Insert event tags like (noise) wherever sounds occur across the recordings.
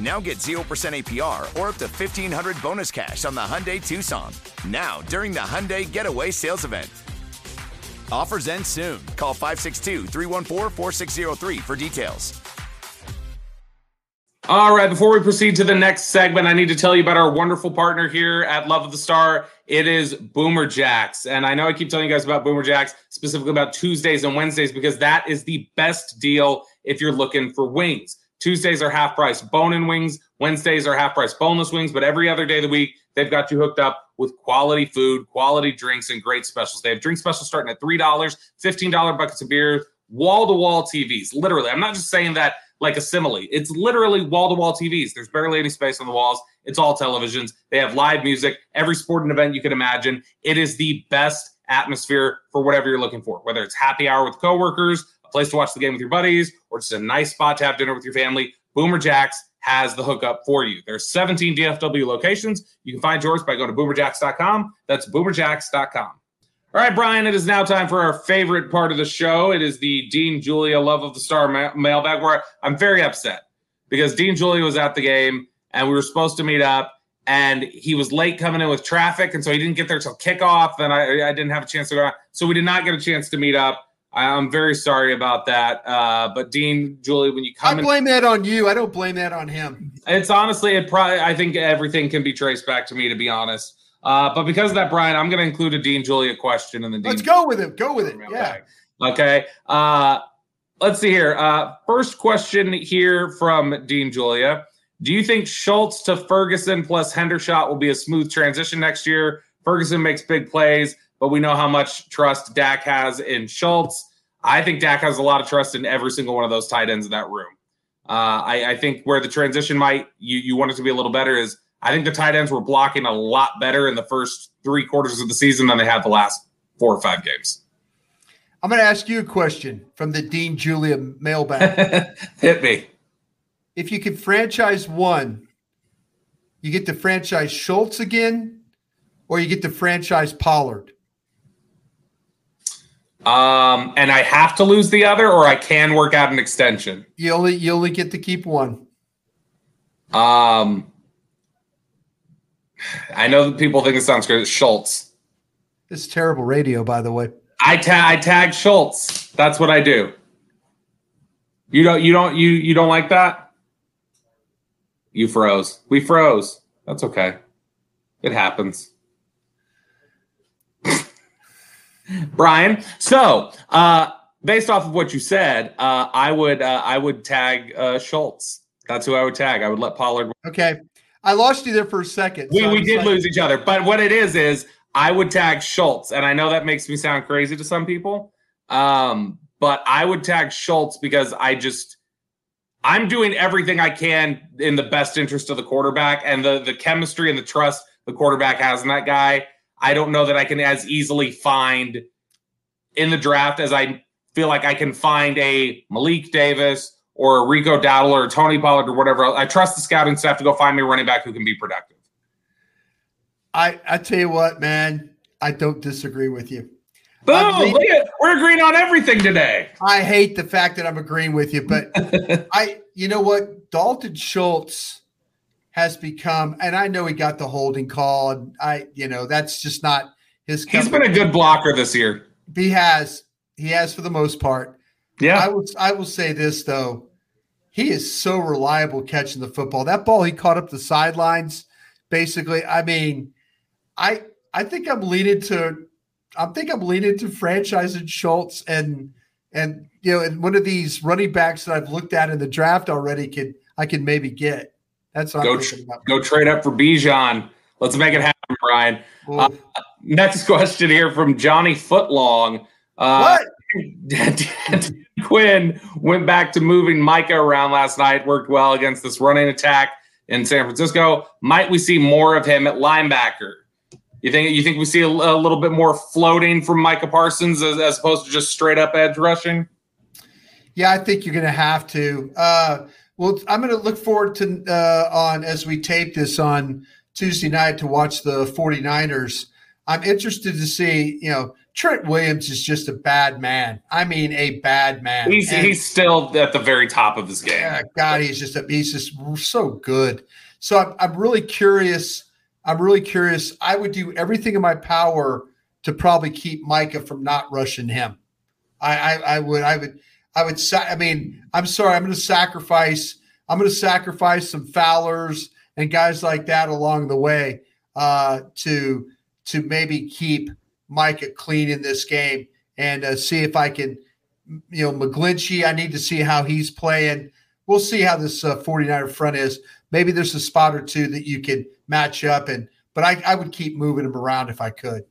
Now get 0% APR or up to 1500 bonus cash on the Hyundai Tucson. Now, during the Hyundai Getaway Sales Event. Offers end soon. Call 562 314 4603 for details. All right, before we proceed to the next segment, I need to tell you about our wonderful partner here at Love of the Star. It is Boomer Jacks. And I know I keep telling you guys about Boomer Jacks, specifically about Tuesdays and Wednesdays, because that is the best deal if you're looking for wings. Tuesdays are half price bone and wings, Wednesdays are half price boneless wings, but every other day of the week, they've got you hooked up with quality food, quality drinks, and great specials. They have drink specials starting at $3, $15 buckets of beer, wall to wall TVs. Literally, I'm not just saying that like a simile. It's literally wall to wall TVs. There's barely any space on the walls. It's all televisions. They have live music, every sporting event you can imagine. It is the best atmosphere for whatever you're looking for, whether it's happy hour with coworkers, place to watch the game with your buddies, or just a nice spot to have dinner with your family. Boomer Jacks has the hookup for you. There's 17 DFW locations. You can find yours by going to boomerjacks.com. That's boomerjacks.com. All right, Bryan, it is now time for our favorite part of the show. It is the Dean Julia Love of the Star ma- mailbag, where I'm very upset because Dean Julia was at the game and we were supposed to meet up, and he was late coming in with traffic, and so he didn't get there till kickoff. And I, I didn't have a chance to go, out. so we did not get a chance to meet up. I'm very sorry about that. Uh, but Dean, Julie, when you come, I blame in, that on you. I don't blame that on him. It's honestly, it probably. I think everything can be traced back to me, to be honest. Uh, but because of that, Brian, I'm going to include a Dean Julia question in the. Dean let's go with it. Go with it. Yeah. Okay. Uh, let's see here. Uh, first question here from Dean Julia. Do you think Schultz to Ferguson plus Hendershot will be a smooth transition next year? Ferguson makes big plays, but we know how much trust Dak has in Schultz. I think Dak has a lot of trust in every single one of those tight ends in that room. Uh, I, I, think where the transition might you, you want it to be a little better is I think the tight ends were blocking a lot better in the first three quarters of the season than they had the last four or five games. I'm going to ask you a question from the Dean Julia mailbag. (laughs) Hit me. If you could franchise one, you get to franchise Schultz again, or you get to franchise Pollard. Um, and I have to lose the other, or I can work out an extension. You only you only get to keep one. Um, I know that people think it sounds great. Schultz. This is terrible radio, by the way. I tag I tag Schultz. That's what I do. You don't you don't you you don't like that? You froze. We froze. That's okay. It happens. Bryan, so uh based off of what you said, uh I would uh I would tag uh Schultz. That's who I would tag. I would let Pollard Okay. I lost you there for a second. We, so we did like, lose each other. But what it is, is I would tag Schultz. And I know that makes me sound crazy to some people. Um, but I would tag Schultz because I just, I'm doing everything I can in the best interest of the quarterback and the, the chemistry and the trust the quarterback has in that guy. I don't know that I can as easily find in the draft as I feel like I can find a Malik Davis or a Rico Dowdle or Tony Pollard or whatever. I trust the scouting staff to go find me a running back who can be productive. I I tell you what, man, I don't disagree with you. Boom! Look at, we're agreeing on everything today. I hate the fact that I'm agreeing with you, but (laughs) I, you know what, Dalton Schultz has become, and I know he got the holding call, and I, you know, that's just not his. He's been a good blocker this year. He has, he has for the most part. Yeah, I will. I will say this though, he is so reliable catching the football. That ball he caught up the sidelines, basically. I mean, I I think I'm leaning to I think I'm leaning to franchising Schultz and and you know, and one of these running backs that I've looked at in the draft already could I can maybe get. That's what go go trade up for Bijan. Let's make it happen, Bryan. Uh, next (laughs) question here from Johnny Footlong. Uh, what? (laughs) Quinn went back to moving Micah around last night. Worked well against this running attack in San Francisco. Might we see more of him at linebacker? You think you think we see a, a little bit more floating from Micah Parsons as, as, opposed to just straight up edge rushing? Yeah, I think you're going to have to. Uh, well, I'm going to look forward to uh, on as we tape this on Tuesday night to watch the 49ers. I'm interested to see, you know, Trent Williams is just a bad man. I mean, a bad man. He's and, he's still at the very top of his game. Yeah, God, he's just a, he's just so good. So I'm, I'm really curious I'm really curious. I would do everything in my power to probably keep Micah from not rushing him. I, I, I would, I would, I would. Sa- I mean, I'm sorry. I'm going to sacrifice. I'm going to sacrifice some Fowlers and guys like that along the way uh, to to maybe keep Micah clean in this game and uh, see if I can. You know, McGlinchey. I need to see how he's playing. We'll see how this uh, 49er front is. Maybe there's a spot or two that you can match up. And but I, I would keep moving him around if I could.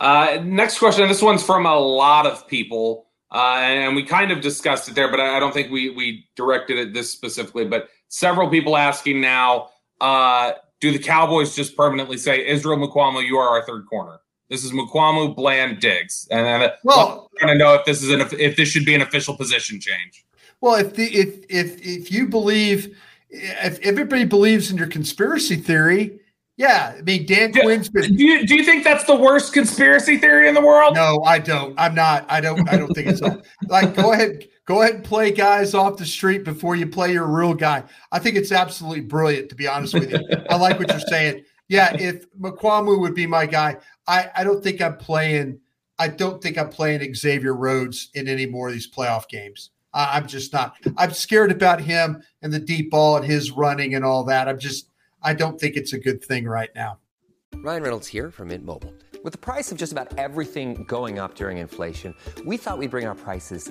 Uh, next question. This one's from a lot of people, uh, and we kind of discussed it there, but I don't think we we directed it this specifically. But several people asking now: uh, Do the Cowboys just permanently say Israel Mukuamu, you are our third corner? This is Mukuamu, Bland, Diggs, and then well, I'm trying to know if this is an if this should be an official position change. Well, if the if if if you believe if everybody believes in your conspiracy theory, yeah, I mean Dan do, Quinn's been. Do you, do you think that's the worst conspiracy theory in the world? No, I don't. I'm not. I don't. I don't think it's like go ahead, go ahead and play guys off the street before you play your real guy. I think it's absolutely brilliant. To be honest with you, I like what you're saying. Yeah, if Mukuamu would be my guy, I I don't think I'm playing. I don't think I'm playing Xavier Rhodes in any more of these playoff games. I, I'm just not. I'm scared about him and the deep ball and his running and all that. I'm just. I don't think it's a good thing right now. Ryan Reynolds here from Mint Mobile. With the price of just about everything going up during inflation, we thought we'd bring our prices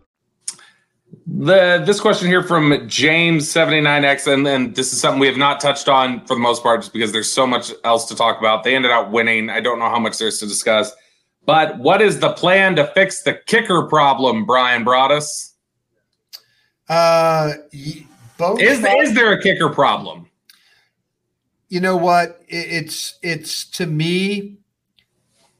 The this question here from James 79X, and then this is something we have not touched on for the most part, just because there's so much else to talk about. They ended up winning. I don't know how much there's to discuss. But what is the plan to fix the kicker problem, Bryan Broaddus? Uh, both is, is there a kicker problem? You know what? It's it's to me,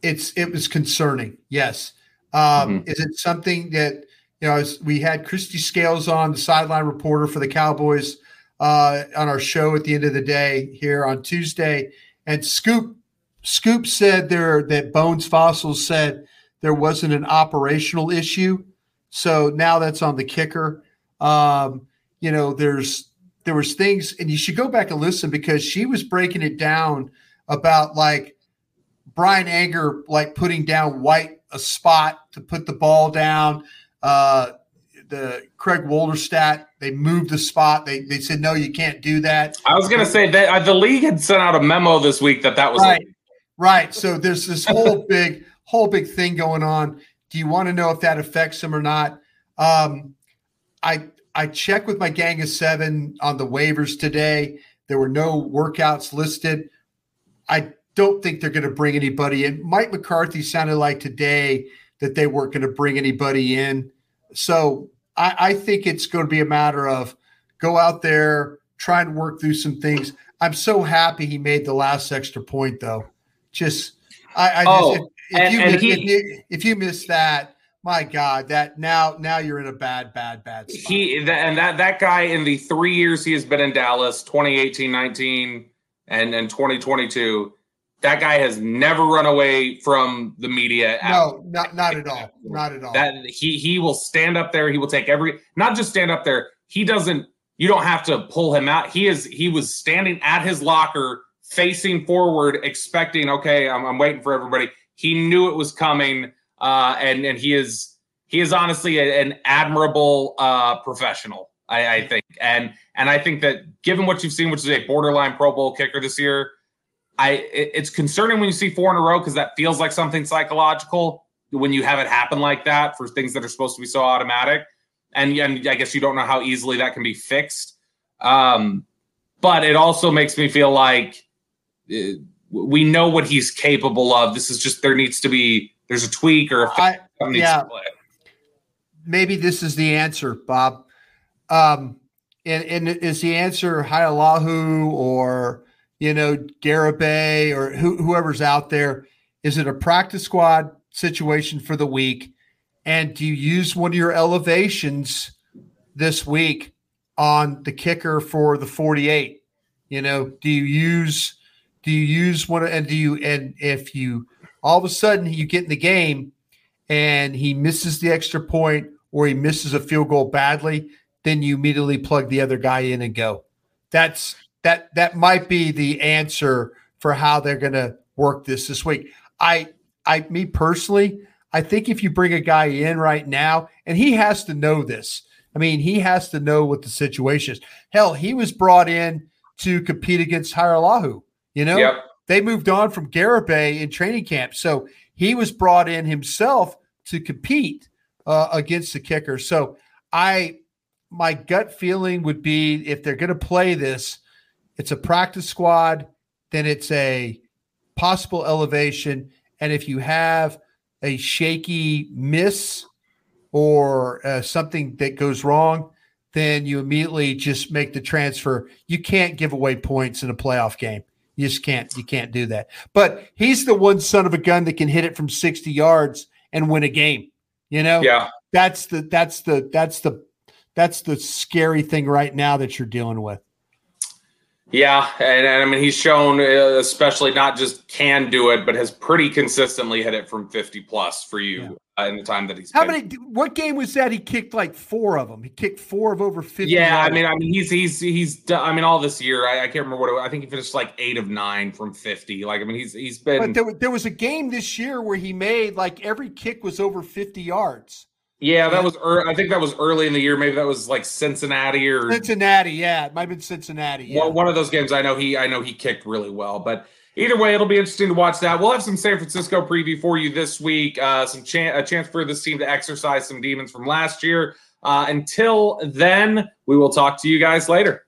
it's it was concerning. Yes. Um, mm-hmm. Is it something that you know? we had Kristi Scales on, the sideline reporter for the Cowboys, uh, on our show at the end of the day here on Tuesday, and Scoop Scoop said there that Bones Fassel said there wasn't an operational issue. So now that's on the kicker. Um, you know, there's there was things, and you should go back and listen because she was breaking it down about like Bryan Anger like putting down White a spot to put the ball down. Uh, the Craig Wolderstadt, they moved the spot. They they said no, you can't do that. I was going to say that uh, the league had sent out a memo this week that that was right. Right. So there's this whole (laughs) big, whole big thing going on. Do you want to know if that affects him or not? Um, I I checked with my gang of seven on the waivers today. There were no workouts listed. I don't think they're going to bring anybody in. Mike McCarthy sounded like today that they weren't going to bring anybody in. So I, I think it's going to be a matter of go out there, try and work through some things. I'm so happy he made the last extra point, though. Just, I, I Oh, just, if, if and- you miss, he- if you if you miss that, my God, that now now you're in a bad, bad, bad spot. He and that that guy in the three years he has been in Dallas, 2018, 19, and and 2022, that guy has never run away from the media. no, not not at all, not at all. That he he will stand up there. He will take every not just stand up there. He doesn't. You don't have to pull him out. He is. He was standing at his locker, facing forward, expecting. Okay, I'm, I'm waiting for everybody. He knew it was coming, uh, and and he is he is honestly a- an admirable uh, professional. I, I think, and and I think that given what you've seen, which is a borderline Pro Bowl kicker this year, I it- it's concerning when you see four in a row because that feels like something psychological when you have it happen like that for things that are supposed to be so automatic. And, and I guess you don't know how easily that can be fixed. Um, but it also makes me feel like uh, we know what he's capable of. This is just there needs to be there's a tweak or a fix I, needs yeah. to play. maybe this is the answer, Bob. Um, and, and is the answer Hajrullahu or you know Garibay or who, whoever's out there? Is it a practice squad situation for the week? And do you use one of your elevations this week on the kicker for the 48? You know, do you use do you use one and do you and if you all of a sudden you get in the game and he misses the extra point or he misses a field goal badly, then you immediately plug the other guy in and go. That's that that might be the answer for how they're going to work this this week. I I me personally, I think if you bring a guy in right now and he has to know this. I mean, he has to know what the situation is. Hell, he was brought in to compete against Hajrullahu. You know, Yep. they moved on from Garibay in training camp. So he was brought in himself to compete uh, against the kicker. So I, my gut feeling would be if they're going to play this, it's a practice squad, then it's a possible elevation. And if you have a shaky miss or uh, something that goes wrong, then you immediately just make the transfer. You can't give away points in a playoff game. You just can't. You can't do that. But he's the one son of a gun that can hit it from 60 yards and win a game. You know? Yeah. That's the that's the that's the that's the scary thing right now that you're dealing with. Yeah, and, and I mean he's shown, uh, especially not just can do it, but has pretty consistently hit it from fifty plus for you uh, in the time that he's. How been. many what game was that? He kicked like four of them. He kicked four of over 50. Yeah, I mean, I mean, he's he's he's. done- I mean, all this year, I, I can't remember what it, was. I think he finished like eight of nine from fifty. Like, I mean, he's he's been. But there, there was a game this year where he made like every kick was over 50 yards. Yeah, that was. ear I think that was early in the year. Maybe that was like Cincinnati or Cincinnati, yeah, it might have been Cincinnati. Yeah. one, one of those games. I know he. I know he kicked really well, but. Either way, it'll be interesting to watch that. We'll have some San Francisco preview for you this week. Uh, some chan a chance for this team to exercise some demons from last year. Uh, until then, we will talk to you guys later.